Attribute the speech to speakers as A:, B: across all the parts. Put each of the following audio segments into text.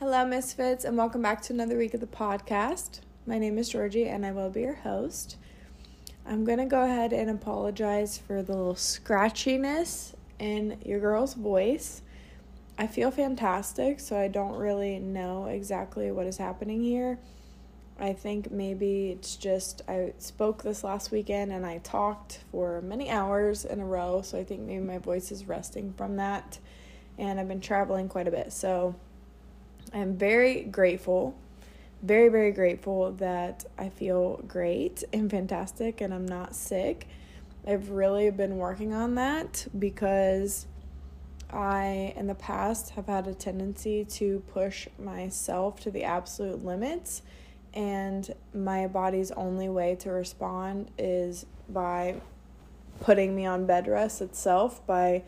A: Hello, Misfits, and welcome back to another week of the podcast. My name is Georgie, and I will be your host. I'm going to go ahead and apologize for the little scratchiness in your girl's voice. I feel fantastic, so I don't really know exactly what is happening here. I think maybe it's just I spoke this last weekend and I talked for many hours in a row, so I think maybe my voice is resting from that. And I've been traveling quite a bit, so I'm very grateful very, very grateful that I feel great and fantastic and I'm not sick. I've really been working on that because I, in the past, have had a tendency to push myself to the absolute limits, and my body's only way to respond is by putting me on bed rest itself, by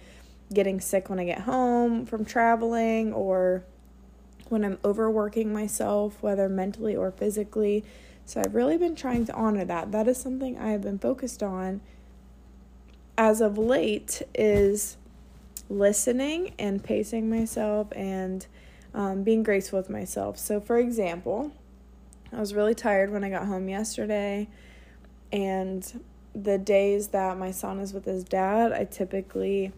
A: getting sick when I get home from traveling or when I'm overworking myself, whether mentally or physically. So I've really been trying to honor that. That is something I have been focused on as of late is listening and pacing myself and um, being graceful with myself. So, for example, I was really tired when I got home yesterday, and the days that my son is with his dad, I typically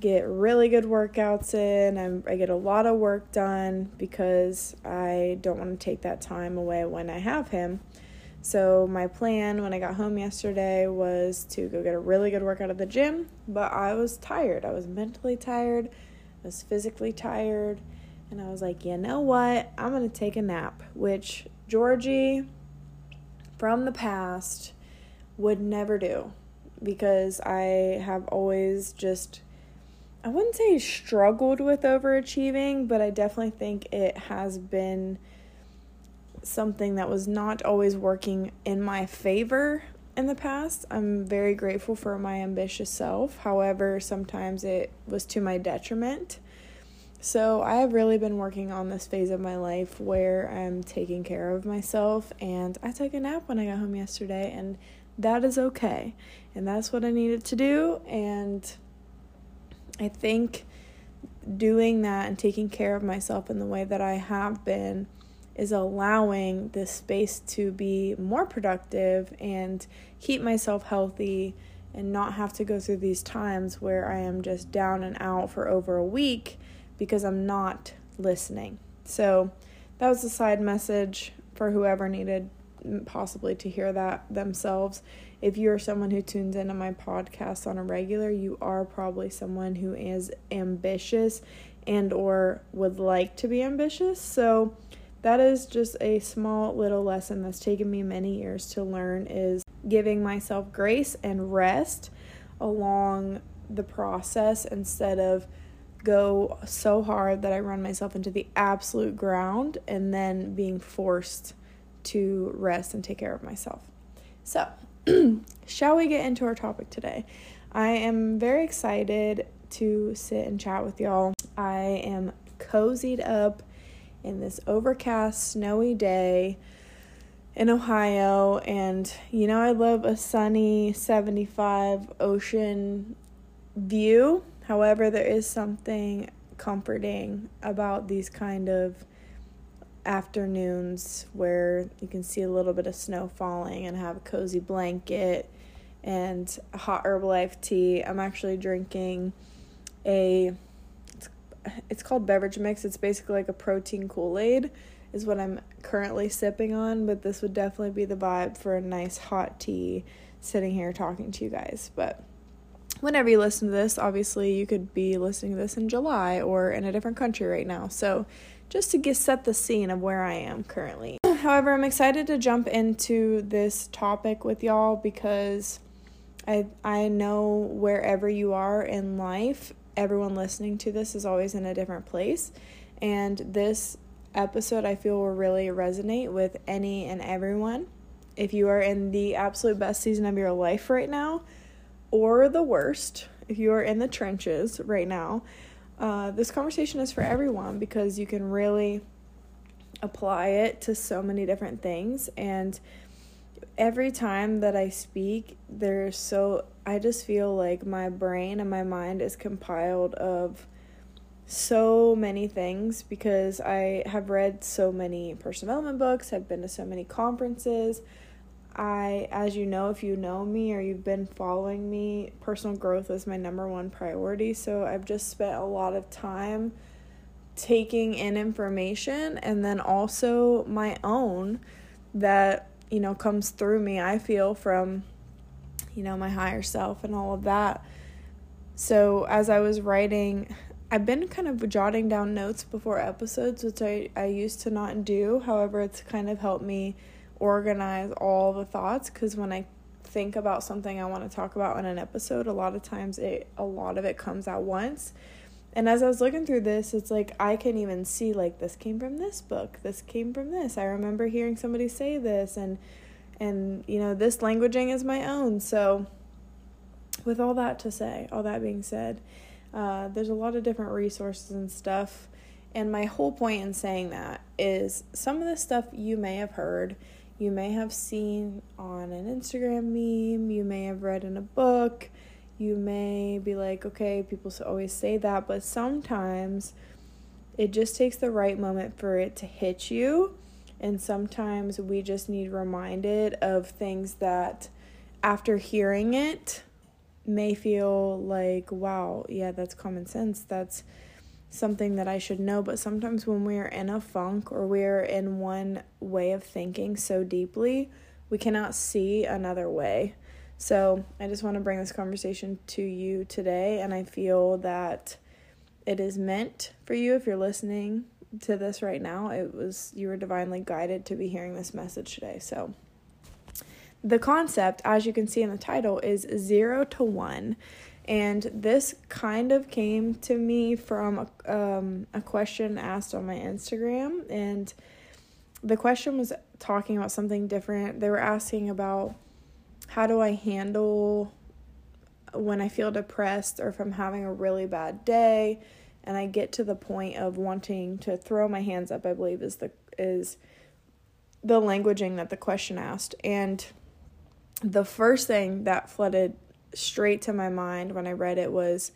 A: get really good workouts in. I'm, I get a lot of work done because I don't want to take that time away when I have him. So, my plan when I got home yesterday was to go get a really good workout at the gym, but I was tired. I was mentally tired, I was physically tired, and I was like, you know what? I'm going to take a nap, which Georgie from the past would never do because I have always just I wouldn't say struggled with overachieving, but I definitely think it has been something that was not always working in my favor in the past. I'm very grateful for my ambitious self. However, sometimes it was to my detriment. So, I have really been working on this phase of my life where I'm taking care of myself. And I took a nap when I got home yesterday, and that is okay. And that's what I needed to do. And I think doing that and taking care of myself in the way that I have been is allowing this space to be more productive and keep myself healthy and not have to go through these times where I am just down and out for over a week because I'm not listening. So that was a side message for whoever needed possibly to hear that themselves. If you're someone who tunes into my podcast on a regular, you are probably someone who is ambitious and or would like to be ambitious. So that is just a small little lesson that's taken me many years to learn is giving myself grace and rest along the process instead of go so hard that I run myself into the absolute ground and then being forced to rest and take care of myself. So, shall we get into our topic today? I am very excited to sit and chat with y'all. I am cozied up in this overcast, snowy day in Ohio, and you know, I love a sunny 75 ocean view. However, there is something comforting about these kind of afternoons where you can see a little bit of snow falling and have a cozy blanket and hot Herbalife tea. I'm actually drinking a it's, it's called beverage mix. It's basically like a protein Kool-Aid is what I'm currently sipping on, but this would definitely be the vibe for a nice hot tea sitting here talking to you guys. But whenever you listen to this, obviously you could be listening to this in July or in a different country right now. So just to get set the scene of where I am currently. However, I'm excited to jump into this topic with y'all because I I know wherever you are in life, everyone listening to this is always in a different place. And this episode I feel will really resonate with any and everyone. If you are in the absolute best season of your life right now, or the worst, if you are in the trenches right now, uh, this conversation is for everyone because you can really apply it to so many different things. And every time that I speak, there's so, I just feel like my brain and my mind is compiled of so many things because I have read so many personal development books, I've been to so many conferences. I, as you know, if you know me or you've been following me, personal growth is my number one priority. So I've just spent a lot of time taking in information and then also my own that, you know, comes through me, I feel from, you know, my higher self and all of that. So as I was writing, I've been kind of jotting down notes before episodes, which I, I used to not do. However, it's kind of helped me organize all the thoughts because when I think about something I want to talk about in an episode, a lot of times it a lot of it comes at once. And as I was looking through this, it's like I can even see like this came from this book, this came from this. I remember hearing somebody say this and and you know, this languaging is my own. So with all that to say, all that being said, uh, there's a lot of different resources and stuff. And my whole point in saying that is some of the stuff you may have heard you may have seen on an Instagram meme, you may have read in a book, you may be like, okay, people always say that, but sometimes it just takes the right moment for it to hit you. And sometimes we just need reminded of things that after hearing it may feel like, wow, yeah, that's common sense. That's something that I should know, but sometimes when we're in a funk or we're in one way of thinking so deeply, we cannot see another way. So, I just want to bring this conversation to you today, and I feel that it is meant for you if you're listening to this right now. It was you were divinely guided to be hearing this message today. So, the concept, as you can see in the title, is zero to one. And this kind of came to me from a, um, a question asked on my Instagram. And the question was talking about something different. They were asking about how do I handle when I feel depressed or if I'm having a really bad day and I get to the point of wanting to throw my hands up, I believe is the is the languaging that the question asked. And the first thing that flooded straight to my mind when I read it was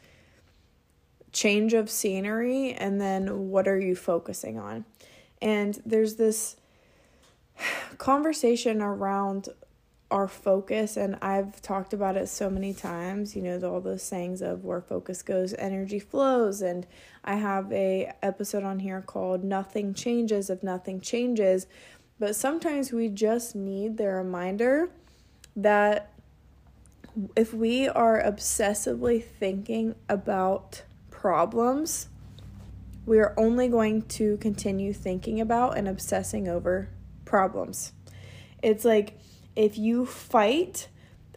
A: change of scenery and then what are you focusing on? And there's this conversation around our focus and I've talked about it so many times, you know, all those sayings of where focus goes, energy flows and I have a episode on here called nothing changes if nothing changes. But sometimes we just need the reminder that if we are obsessively thinking about problems, we are only going to continue thinking about and obsessing over problems. It's like if you fight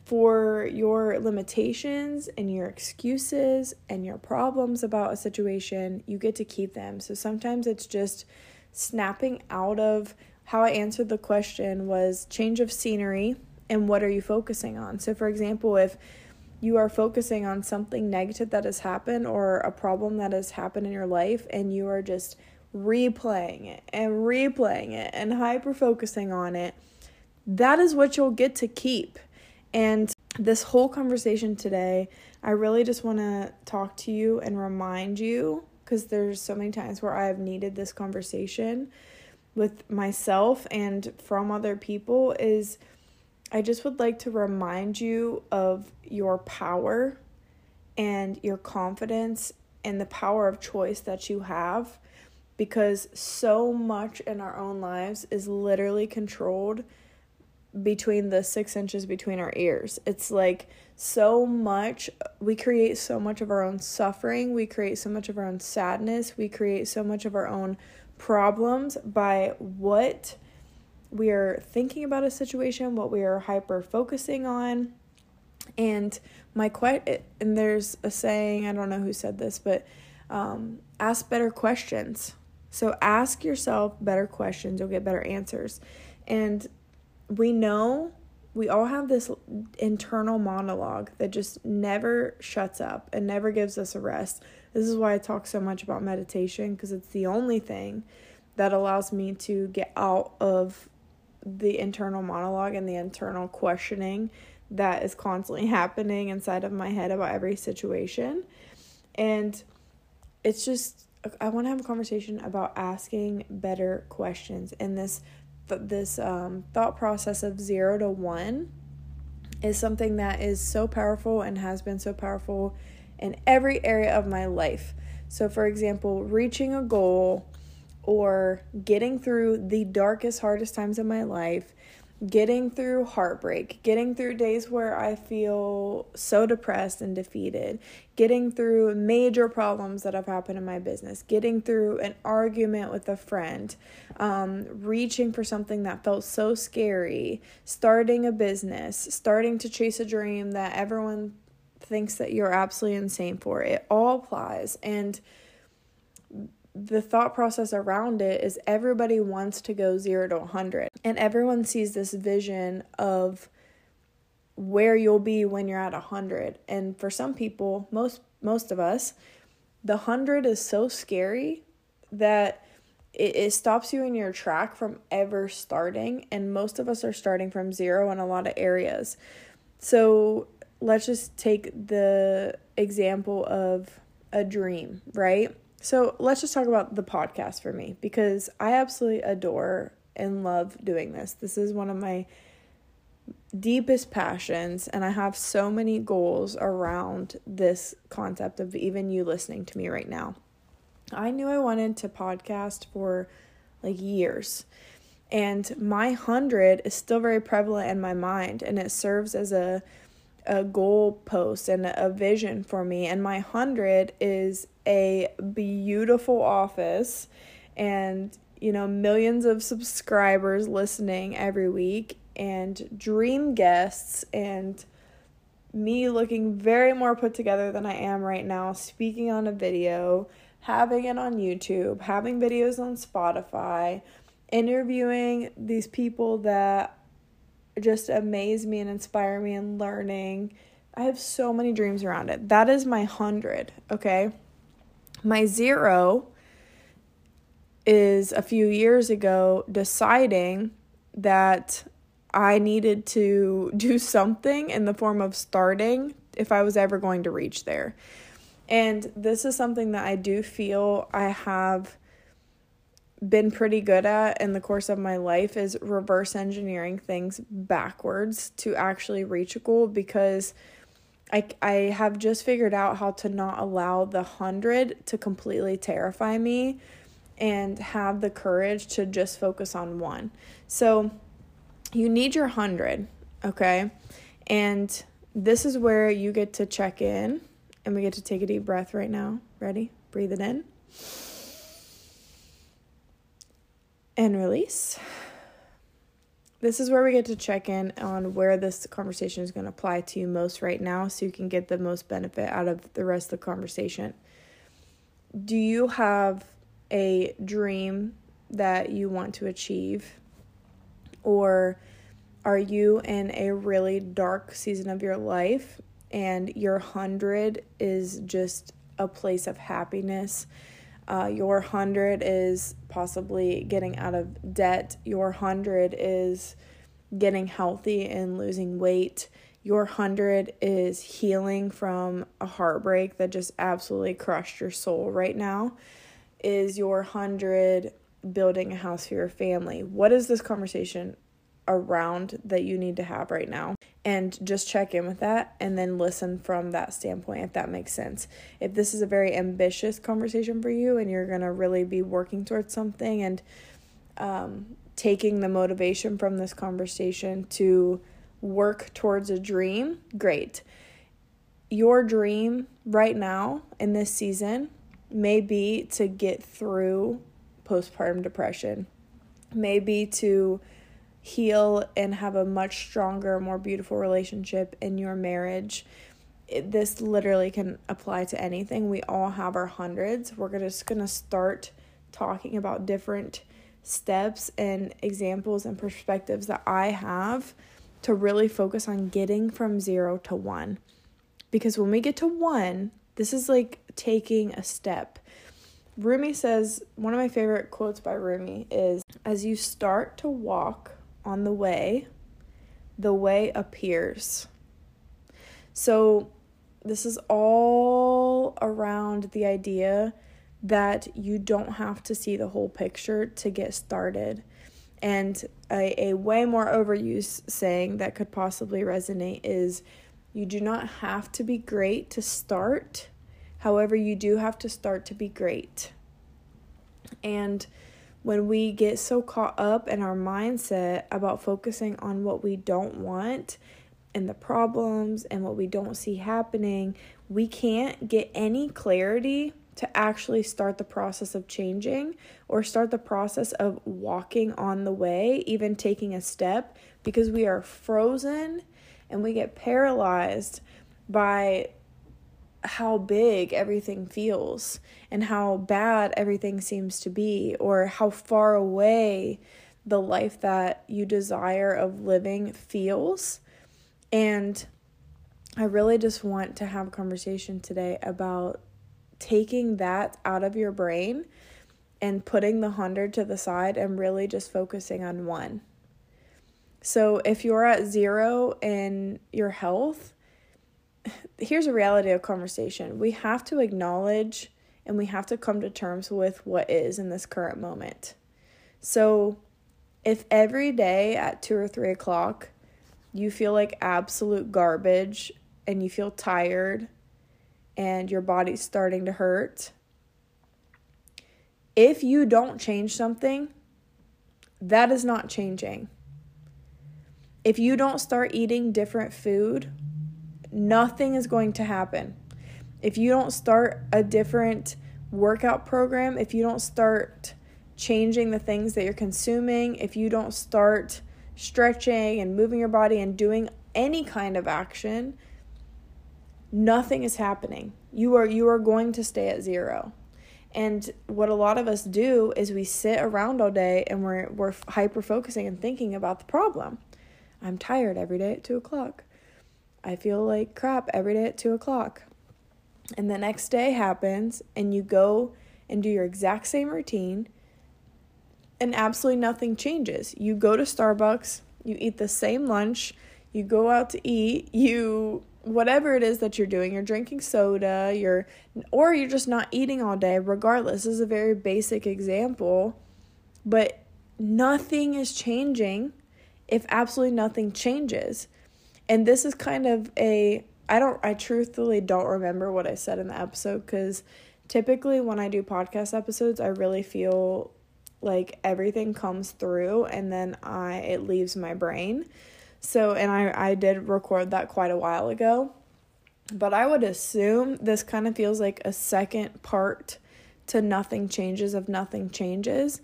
A: for your limitations and your excuses and your problems about a situation, you get to keep them. So sometimes it's just snapping out of how I answered the question was change of scenery and what are you focusing on. So, for example, if you are focusing on something negative that has happened or a problem that has happened in your life and you are just replaying it and replaying it and hyper focusing on it, that is what you'll get to keep. And this whole conversation today, I really just want to talk to you and remind you because there's so many times where I've needed this conversation with myself and from other people is I just would like to remind you of your power and your confidence and the power of choice that you have because so much in our own lives is literally controlled between the six inches between our ears. It's like so much, we create so much of our own suffering, we create so much of our own sadness, we create so much of our own problems by what we are thinking about a situation, what we are hyper focusing on. And my que- and there's a saying, I don't know who said this, but um, ask better questions. So ask yourself better questions, you'll get better answers. And we know we all have this internal monologue that just never shuts up and never gives us a rest. This is why I talk so much about meditation because it's the only thing that allows me to get out of the internal monologue and the internal questioning that is constantly happening inside of my head about every situation. And it's just I want to have a conversation about asking better questions and this this um, thought process of zero to one is something that is so powerful and has been so powerful in every area of my life. So, for example, reaching a goal or getting through the darkest, hardest times of my life getting through heartbreak, getting through days where I feel so depressed and defeated, getting through major problems that have happened in my business, getting through an argument with a friend, um, reaching for something that felt so scary, starting a business, starting to chase a dream that everyone thinks that you're absolutely insane for. It all applies. And the thought process around it is everybody wants to go 0 to 100 and everyone sees this vision of where you'll be when you're at 100 and for some people most most of us the 100 is so scary that it, it stops you in your track from ever starting. And most of us are starting from zero in a lot of areas. So let's just take the example of a dream right so let's just talk about the podcast for me because I absolutely adore and love doing this. This is one of my deepest passions, and I have so many goals around this concept of even you listening to me right now. I knew I wanted to podcast for like years. And my 100 is still very prevalent in my mind, and it serves as a a goal post and a vision for me. And my 100 is a beautiful office and, you know, millions of subscribers listening every week and dream guests and me looking very more put together than I am right now, speaking on a video, having it on YouTube, having videos on Spotify, interviewing these people that just amaze me and inspire me and learning. I have so many dreams around it. That is my 100, okay? My 0 is a few years ago deciding that I needed to do something in the form of starting if I was ever going to reach there. And this is something that I do feel I have been pretty good at in the course of my life is reverse engineering things backwards to actually reach a goal because I, I have just figured out how to not allow the hundred to completely terrify me and have the courage to just focus on one. So you need your hundred, okay? And this is where you get to check in and we get to take a deep breath right now. Ready? Breathe it in. and release. This is where we get to check in on where this conversation is going to apply to you most right now so you can get the most benefit out of the rest of the conversation. Do you have a dream that you want to achieve? Or are you in a really dark season of your life and your hundred is just a place of happiness? Uh, your hundred is possibly getting out of debt. Your hundred is getting healthy and losing weight. Your hundred is healing from a heartbreak that just absolutely crushed your soul right now. Is your hundred building a house for your family? What is this conversation around that you need to have right now? and just check in with that and then listen from that standpoint if that makes sense. If this is a very ambitious conversation for you and you're going to really be working towards something and um, taking the motivation from this conversation to work towards a dream, great. Your dream right now in this season may be to get through postpartum depression, maybe to heal and have a much stronger, more beautiful relationship in your marriage. It, this literally can apply to anything. We all have our hundreds. We're just going to start talking about different steps and examples and perspectives that I have to really focus on getting from zero to one. Because when we get to one, this is like taking a step. Rumi says, one of my favorite quotes by Rumi is As you start to walk on the way, the way appears. So, this is all around the idea that you don't have to see the whole picture to get started. And a, a way more overused saying that could possibly resonate is you do not have to be great to start. However, you do have to start to be great. And when we get so caught up in our mindset about focusing on what we don't want and the problems and what we don't see happening, we can't get any clarity to actually start the process of changing or start the process of walking on the way, even taking a step, because we are frozen and we get paralyzed by how big everything feels and how bad everything seems to be, or how far away the life that you desire of living feels. And I really just want to have a conversation today about taking that out of your brain and putting the hundred to the side and really just focusing on one. So if you're at zero in your health, here's a reality of conversation. We have to acknowledge and we have to come to terms with what is in this current moment. So if every day at two or three o'clock you feel like absolute garbage and you feel tired and your body's starting to hurt, if you don't change something, that is not changing. If you don't start eating different food, nothing is going to happen. If you don't start a different workout program, if you don't start changing the things that you're consuming, if you don't start stretching and moving your body and doing any kind of action, nothing is happening. You are you are going to stay at zero. And what a lot of us do is we sit around all day and we're we're hyper focusing and thinking about the problem. I'm tired every day at two o'clock. I feel like crap every day at two o'clock. And the next day happens, and you go and do your exact same routine, and absolutely nothing changes. You go to Starbucks, you eat the same lunch, you go out to eat, you whatever it is that you're doing, you're drinking soda, you're or you're just not eating all day, regardless. This is a very basic example, but nothing is changing if absolutely nothing changes. And this is kind of a I don't I truthfully don't remember what I said in the episode cuz typically when I do podcast episodes, I really feel like everything comes through and then I it leaves my brain. So and I I did record that quite a while ago. But I would assume this kind of feels like a second part to nothing changes of nothing changes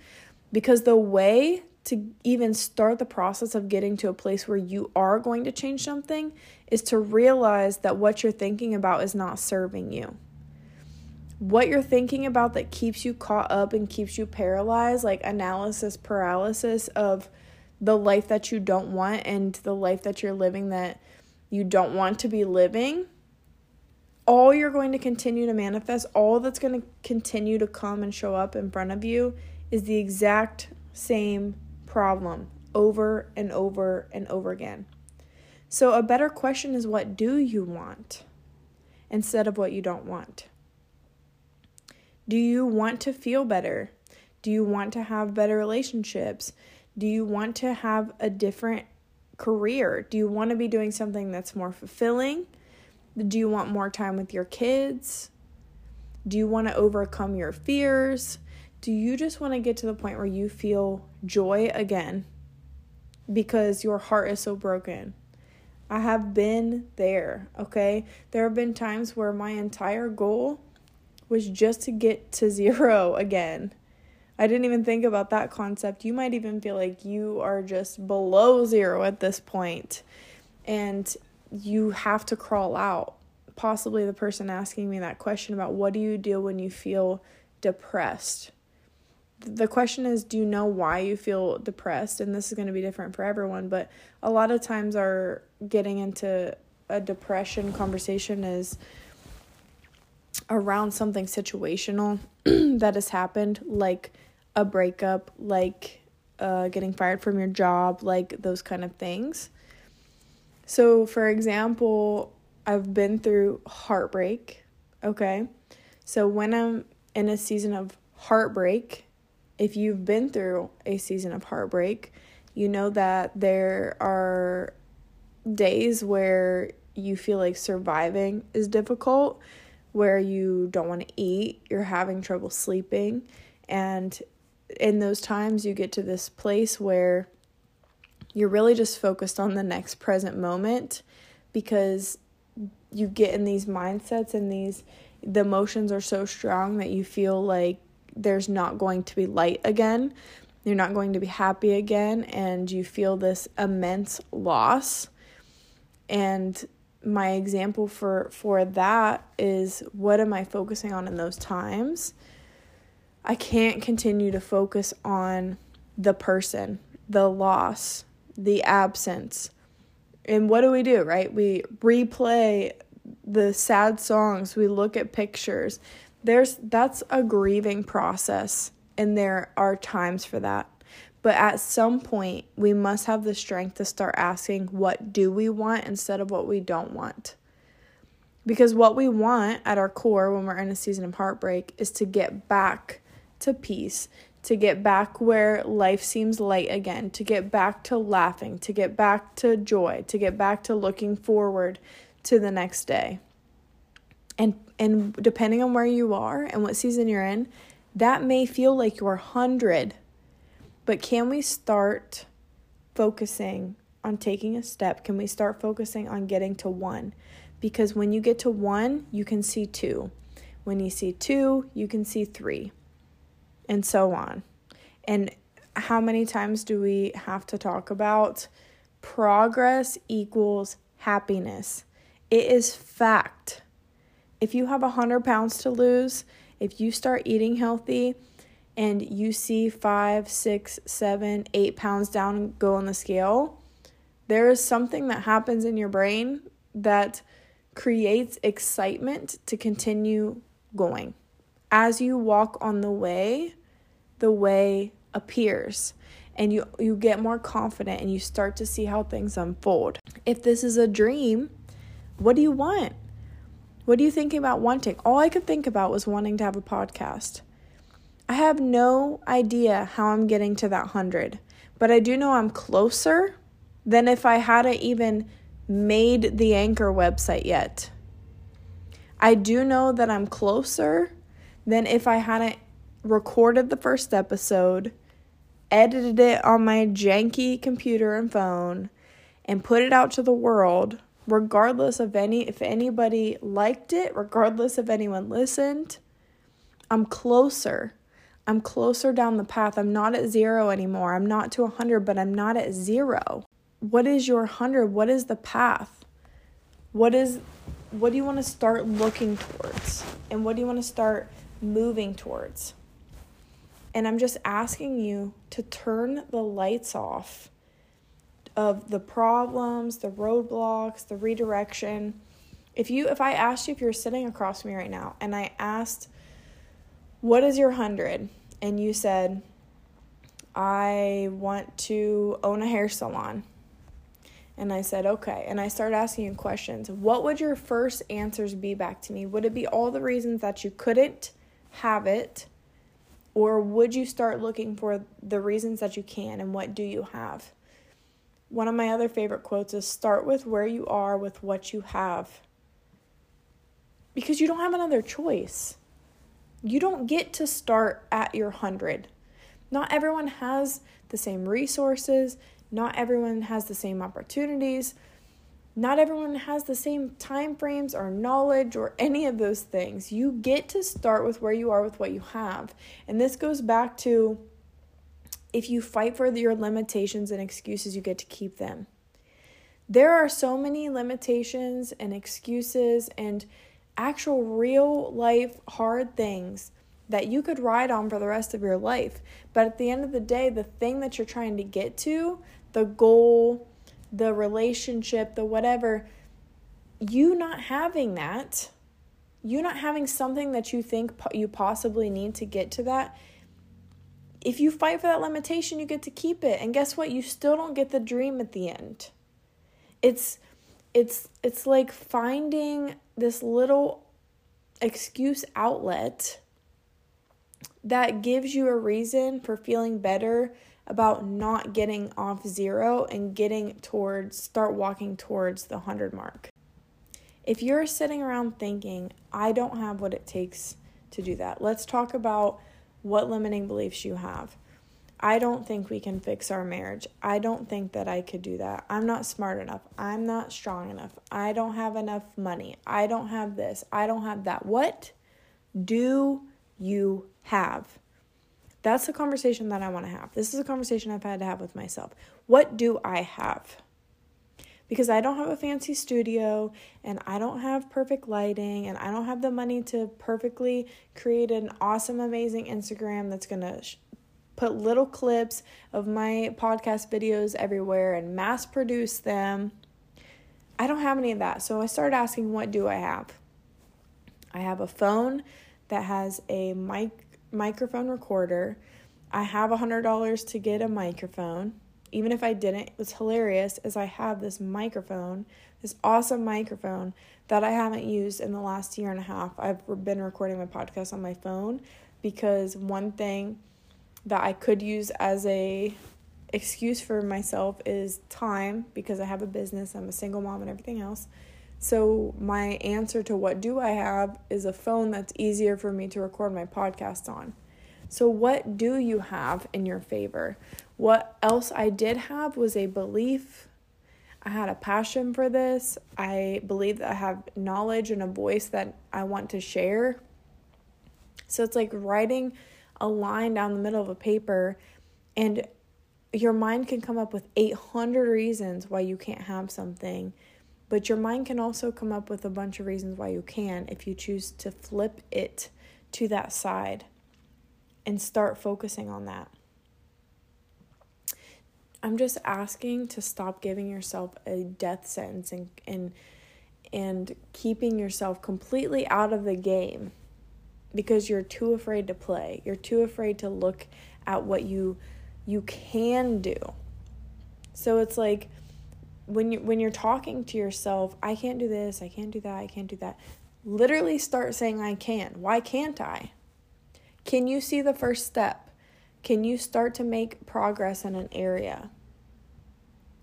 A: because the way to even start the process of getting to a place where you are going to change something is to realize that what you're thinking about is not serving you. What you're thinking about that keeps you caught up and keeps you paralyzed, like analysis paralysis of the life that you don't want and the life that you're living that you don't want to be living, all you're going to continue to manifest, all that's going to continue to come and show up in front of you is the exact same problem over and over and over again. So, a better question is what do you want instead of what you don't want? Do you want to feel better? Do you want to have better relationships? Do you want to have a different career? Do you want to be doing something that's more fulfilling? Do you want more time with your kids? Do you want to overcome your fears? Do you just want to get to the point where you feel joy again because your heart is so broken? I have been there, okay? There have been times where my entire goal was just to get to zero again. I didn't even think about that concept. You might even feel like you are just below zero at this point and you have to crawl out. Possibly the person asking me that question about what do you do when you feel depressed? The question is do you know why you feel depressed? And this is going to be different for everyone but a lot of times our getting into a depression conversation is around something situational that has happened like a breakup like uh, getting fired from your job like those kind of things. So for example i've been through heartbreak okay? So when i'm in a season of heartbreak, if you've been through a season of heartbreak, you know that there are days where you feel like surviving is difficult, where you don't want to eat, you're having trouble sleeping, and in those times you get to this place where you're really just focused on the next present moment because you get in these mindsets and these the emotions are so strong that you feel like there's not going to be light again. You're not going to be happy again and you feel this immense loss. And my example for for that is what am I focusing on in those times? I can't continue to focus on the person, the loss, the absence. And what do we do, right? We replay the sad songs, we look at pictures. There's that's a grieving process and there are times for that. But at some point, we must have the strength to start asking what do we want instead of what we don't want. Because what we want at our core when we're in a season of heartbreak is to get back to peace, to get back where life seems light again, to get back to laughing, to get back to joy, to get back to looking forward to the next day. And and depending on where you are and what season you're in, that may feel like you're 100. But can we start focusing on taking a step? Can we start focusing on getting to 1? Because when you get to 1, you can see 2. When you see 2, you can see 3 and so on. And how many times do we have to talk about progress equals happiness? It is fact. If you have 100 pounds to lose, if you start eating healthy and you see five, six, seven, eight pounds down go on the scale, there is something that happens in your brain that creates excitement to continue going. As you walk on the way, the way appears and you you get more confident and you start to see how things unfold. If this is a dream, what do you want? What are you thinking about wanting? All I could think about was wanting to have a podcast. I have no idea how I'm getting to that 100, but I do know I'm closer than if I hadn't even made the Anchor website yet. I do know that I'm closer than if I hadn't recorded the first episode, edited it on my janky computer and phone, and put it out to the world, regardless of any if anybody liked it, regardless if anyone listened. I'm closer. I'm closer down the path. I'm not at zero anymore. I'm not to 100, but I'm not at zero. What is your 100? What is the path? What is what do you want to start looking towards? And what do you want to start moving towards? And I'm just asking you to turn the lights off of the problems, the roadblocks, the redirection. If you if I asked you if you're sitting across from me right now and I asked what is your 100 and you said I want to own a hair salon. And I said, okay. And I started asking you questions. What would your first answers be back to me? Would it be all the reasons that you couldn't have it? Or would you start looking for the reasons that you can and what do you have? One of my other favorite quotes is start with where you are with what you have. Because you don't have another choice. You don't get to start at your 100. Not everyone has the same resources, not everyone has the same opportunities not everyone has the same time frames or knowledge or any of those things. You get to start with where you are with what you have. And this goes back to if you fight for your limitations and excuses, you get to keep them. There are so many limitations and excuses and actual real life hard things that you could ride on for the rest of your life. But at the end of the day, the thing that you're trying to get to, the goal, the relationship, the whatever, you not having that, you not having something that you think you possibly need to get to that, if you fight for that limitation, you get to keep it. And guess what? You still don't get the dream at the end. It's it's it's like finding this little excuse outlet that gives you a reason for feeling better about not getting off zero and getting towards, start walking towards the 100 mark. If you're sitting around thinking, I don't have what it takes to do that, let's talk about what limiting beliefs you have. I don't think we can fix our marriage. I don't think that I could do that. I'm not smart enough. I'm not strong enough. I don't have enough money. I don't have this. I don't have that. What do you have? That's the conversation that I want to have. This is a conversation I've had to have with myself. What do I have? Because I don't have a fancy studio and I don't have perfect lighting and I don't have the money to perfectly create an awesome, amazing Instagram that's going to sh- put little clips of my podcast videos everywhere and mass produce them. I don't have any of that. So I started asking, what do I have? I have a phone that has a mic microphone recorder. I have a hundred dollars to get a microphone. Even if I didn't, what's hilarious is I have this microphone, this awesome microphone that I haven't used in the last year and a half. I've been recording my podcast on my phone because one thing that I could use as a excuse for myself is time because I have a business, I'm a single mom and everything else. So my answer to what do I have is a phone that's easier for me to record my podcast on. So what do you have in your favor? What else I did have was a belief. I had a passion for this. I believe that I have knowledge and a voice that I want to share. So it's like writing a line down the middle of a paper and your mind can come up with 800 reasons why you can't have something but your mind can also come up with a bunch of reasons why you can if you choose to flip it to that side and start focusing on that i'm just asking to stop giving yourself a death sentence and and and keeping yourself completely out of the game because you're too afraid to play. You're too afraid to look at what you you can do. So it's like when you when you're talking to yourself, I can't do this, I can't do that, I can't do that. Literally start saying I can. Why can't I? Can you see the first step? Can you start to make progress in an area?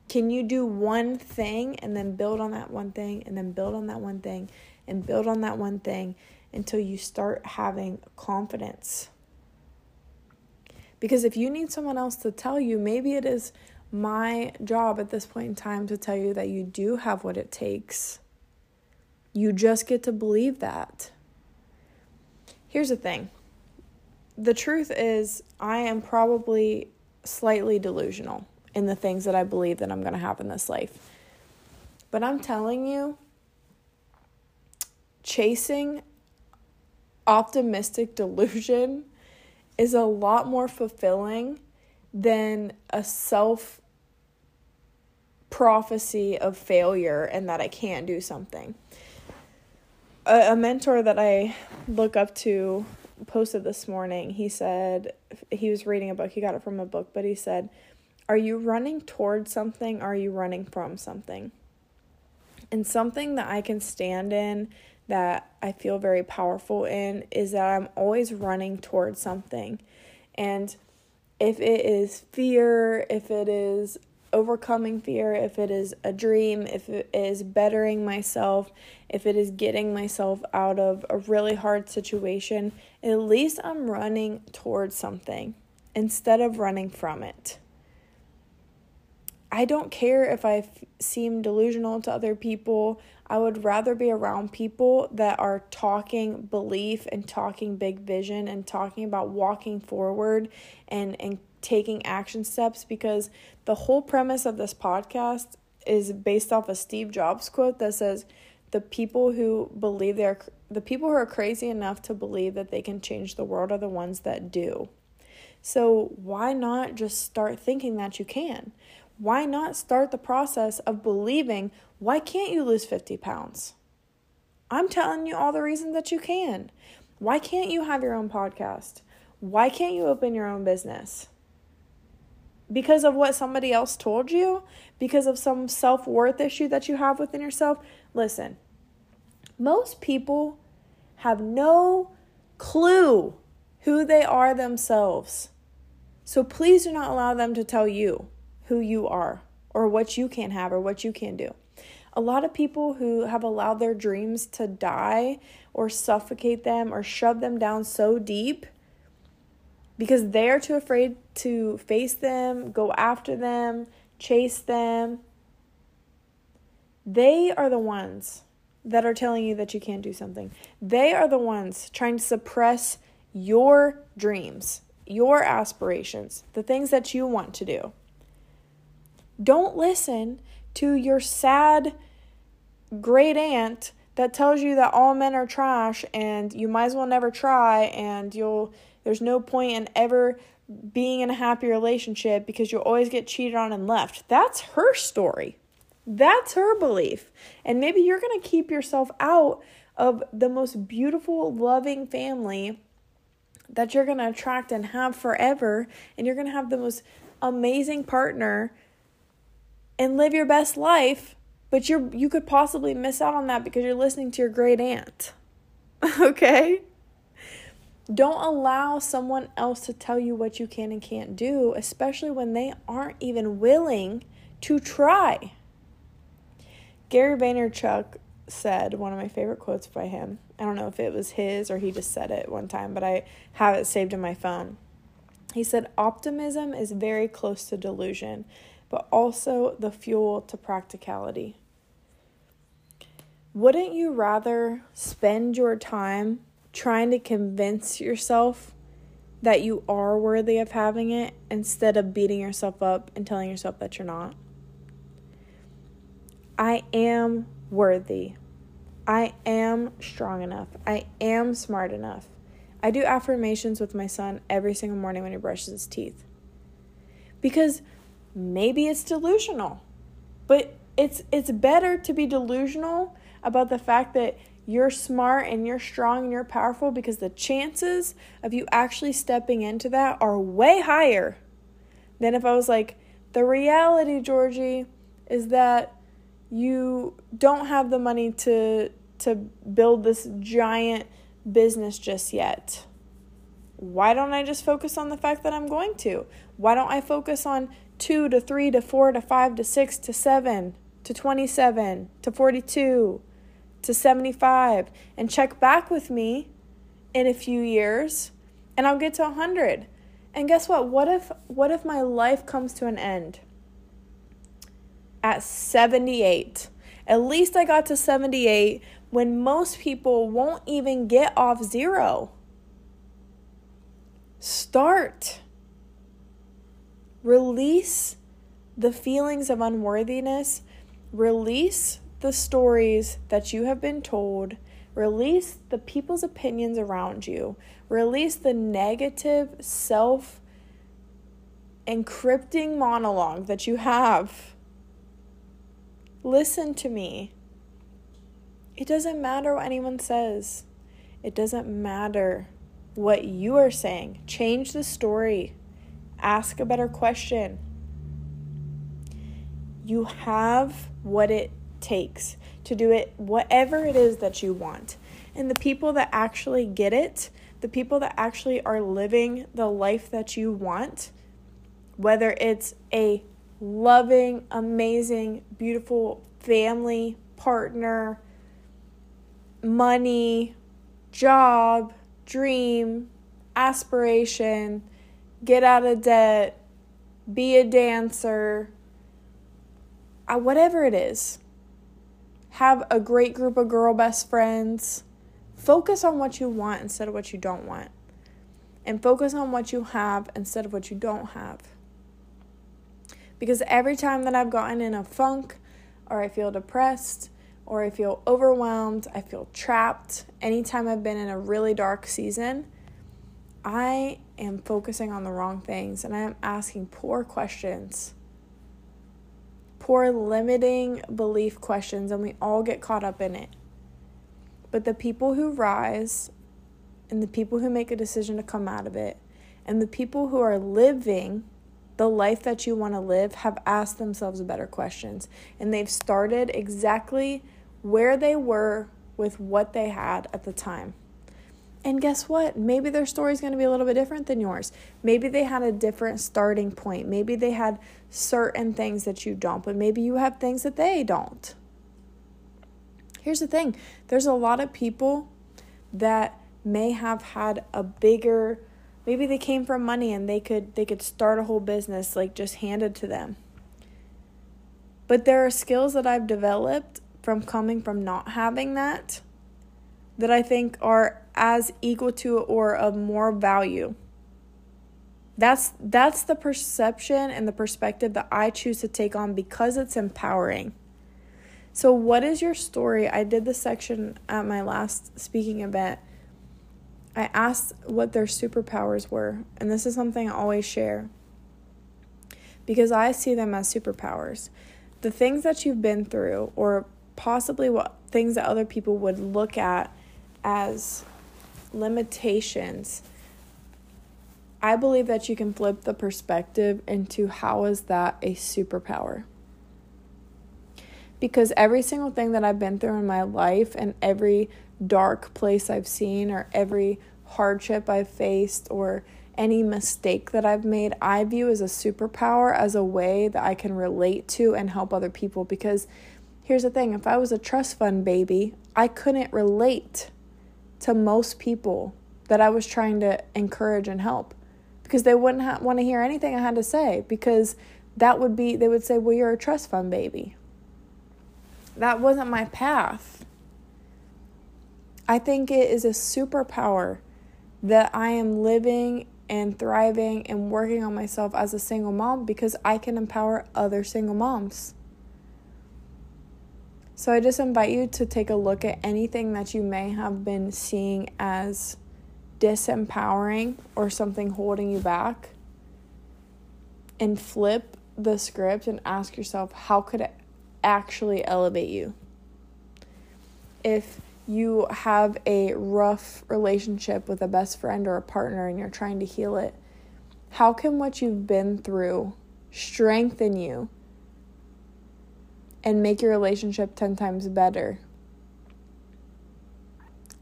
A: Can you do one thing and then build on that one thing and then build on that one thing and build on that one thing until you start having confidence. Because if you need someone else to tell you, maybe it is my job at this point in time to tell you that you do have what it takes. You just get to believe that. Here's the thing the truth is, I am probably slightly delusional in the things that I believe that I'm going to have in this life. But I'm telling you, chasing optimistic delusion is a lot more fulfilling than a self prophecy of failure and that I can't do something. A, a, mentor that I look up to posted this morning. He said he was reading a book, he got it from a book, but he said, Are you running towards something? Are you running from something? And something that I can stand in that I feel very powerful in is that I'm always running towards something. And if it is fear, if it is overcoming fear, if it is a dream, if it is bettering myself, if it is getting myself out of a really hard situation, at least I'm running towards something instead of running from it. I don't care if I seem delusional to other people. I would rather be around people that are talking belief and talking big vision and talking about walking forward and and taking action steps because the whole premise of this podcast is based off a Steve Jobs quote that says the people who believe they're the people who are crazy enough to believe that they can change the world are the ones that do. So why not just start thinking that you can? why not start the process of believing why can't you lose 50 pounds? I'm telling you all the reasons that you can. Why can't you have your own podcast? Why can't you open your own business? Because of what somebody else told you? Because of some self worth issue that you have within yourself? Listen, most people have no clue who they are themselves. So please do not allow them to tell you who you are or what you can have or what you can do. A lot of people who have allowed their dreams to die or suffocate them or shove them down so deep because they're too afraid to face them, go after them, chase them. They are the ones that are telling you that you can't do something. They are the ones trying to suppress your dreams, your aspirations, the things that you want to do. Don't listen to your sad great aunt that tells you that all men are trash and you might as well never try and you'll there's no point in ever being in a happy relationship because you'll always get cheated on and left. That's her story. That's her belief. And maybe you're going to keep yourself out of the most beautiful, loving family that you're going to attract and have forever. And you're going to have the most amazing partner and live your best life. But you're you could possibly miss out on that because you're listening to your great aunt. okay? Don't allow someone else to tell you what you can and can't do, especially when they aren't even willing to try. Gary Vaynerchuk said one of my favorite quotes by him. I don't know if it was his or he just said it one time, but I have it saved in my phone. He said, Optimism is very close to delusion, but also the fuel to practicality. Wouldn't you rather spend your time trying to convince yourself that you are worthy of having it instead of beating yourself up and telling yourself that you're not? I am worthy. I am strong enough. I am smart enough. I do affirmations with my son every single morning when he brushes his teeth. Because maybe it's delusional. But it's it's better to be delusional about the fact that you're smart and you're strong and you're powerful because the chances of you actually stepping into that are way higher than if I was like, the reality, Georgie, is that you don't have the money to to build this giant business just yet. Why don't I just focus on the fact that I'm going to? Why don't I focus on 2 to 3 to 4 to 5 to 6 to 7 to 27 to 42 to 75 and check back with me in a few years and I'll get to 100. And guess what? What if what if my life comes to an end? at 78. At least I got to 78 when most people won't even get off zero. Start. Release the feelings of unworthiness. Release the stories that you have been told. Release the people's opinions around you. Release the negative self encrypting monologue that you have Listen to me. It doesn't matter what anyone says, it doesn't matter what you are saying. Change the story, ask a better question. You have what it takes to do it, whatever it is that you want. And the people that actually get it, the people that actually are living the life that you want, whether it's a loving, amazing, beautiful family, partner, money, job, dream, aspiration, get out of debt, be a dancer, uh, whatever it is. Have a great group of girl best friends. Focus on what you want instead of what you don't want. And focus on what you have instead of what you don't have. Because every time that I've gotten in a funk or I feel depressed or I feel overwhelmed, I feel trapped, anytime I've been in a really dark season, I am focusing on the wrong things and I am asking poor questions. Poor limiting belief questions, and we all get caught up in it. But the people who rise and the people who make a decision to come out of it and the people who are living the life that you want to live have asked themselves better questions and they've started exactly where they were with what they had at the time. And guess what? Maybe their story is going to be a little bit different than yours. Maybe they had a different starting point. Maybe they had certain things that you don't, but maybe you have things that they don't. Here's the thing there's a lot of people that may have had a bigger maybe they came from money and they could they could start a whole business like just handed to them. But there are skills that I've developed from coming from not having that that I think are as equal to or of more value. That's that's the perception and the perspective that I choose to take on because it's empowering. So what is your story? I did this section at my last speaking event. I asked what their superpowers were, and this is something I always share. Because I see them as superpowers. The things that you've been through or possibly what things that other people would look at as limitations, I believe that you can flip the perspective into how is that a superpower? Because every single thing that I've been through in my life and every dark place I've seen or every hardship I've faced or any mistake that I've made, I view as a superpower as a way that I can relate to and help other people. Because here's the thing if I was a trust fund baby, I couldn't relate to most people that I was trying to encourage and help because they wouldn't ha- want to hear anything I had to say because that would be, they would say, Well, you're a trust fund baby. That wasn't my path. I think it is a superpower that I am living and thriving and working on myself as a single mom because I can empower other single moms. So I just invite you to take a look at anything that you may have been seeing as disempowering or something holding you back and flip the script and ask yourself how could it actually elevate you? If you have a rough relationship with a best friend or a partner and you're trying to heal it, how can what you've been through strengthen you and make your relationship 10 times better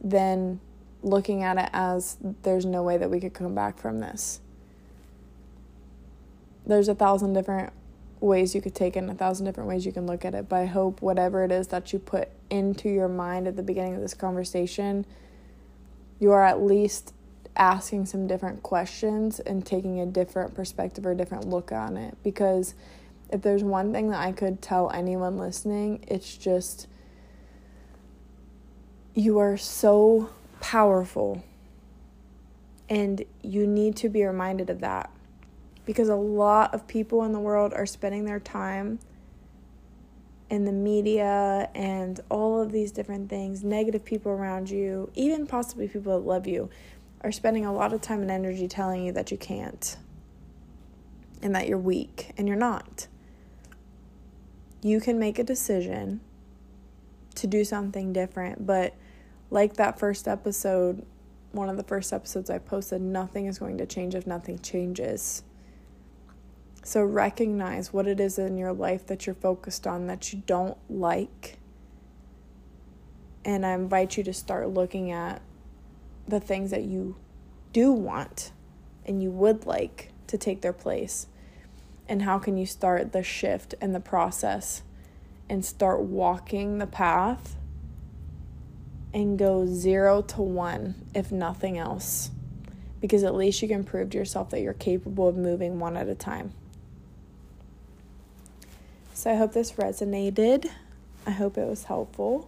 A: than looking at it as there's no way that we could come back from this. There's a thousand different ways you could take it and a thousand different ways you can look at it. But I hope whatever it is that you put into your mind at the beginning of this conversation, you are at least asking some different questions and taking a different perspective or a different look on it. Because if there's one thing that I could tell anyone listening, it's just you are so powerful. And you need to be reminded of that. Because a lot of people in the world are spending their time in the media and all of these different things, negative people around you, even possibly people that love you, are spending a lot of time and energy telling you that you can't and that you're weak, and you're not you can make a decision to do something different. But like that first episode, one of the first episodes I posted, nothing is going to change if nothing changes. So recognize what it is in your life that you're focused on that you don't like. And I invite you to start looking at the things that you do want and you would like to take their place and how can you start the shift and the process and start walking the path and go zero to one, if nothing else. Because at least you can prove to yourself that you're capable of moving one at a time. So I hope this resonated. I hope it was helpful.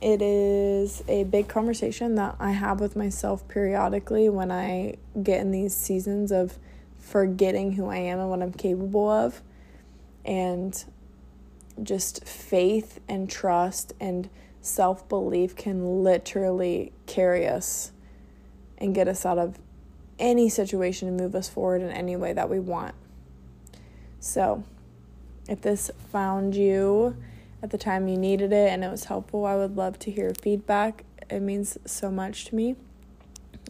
A: It is a big conversation that I have with myself periodically when I get in these seasons of forgetting who I am and what I'm capable of. And just faith and trust and self belief can literally carry us and get us out of any situation and move us forward in any way that we want. So, if this found you at the time you needed it and it was helpful, I would love to hear feedback. It means so much to me.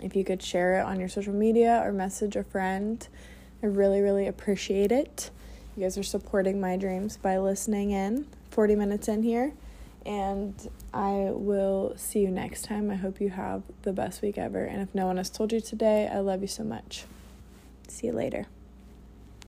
A: If you could share it on your social media or message a friend, I really, really appreciate it. You guys are supporting my dreams by listening in 40 minutes in here. And I will see you next time. I hope you have the best week ever. And if no one has told you today, I love you so much. See you later.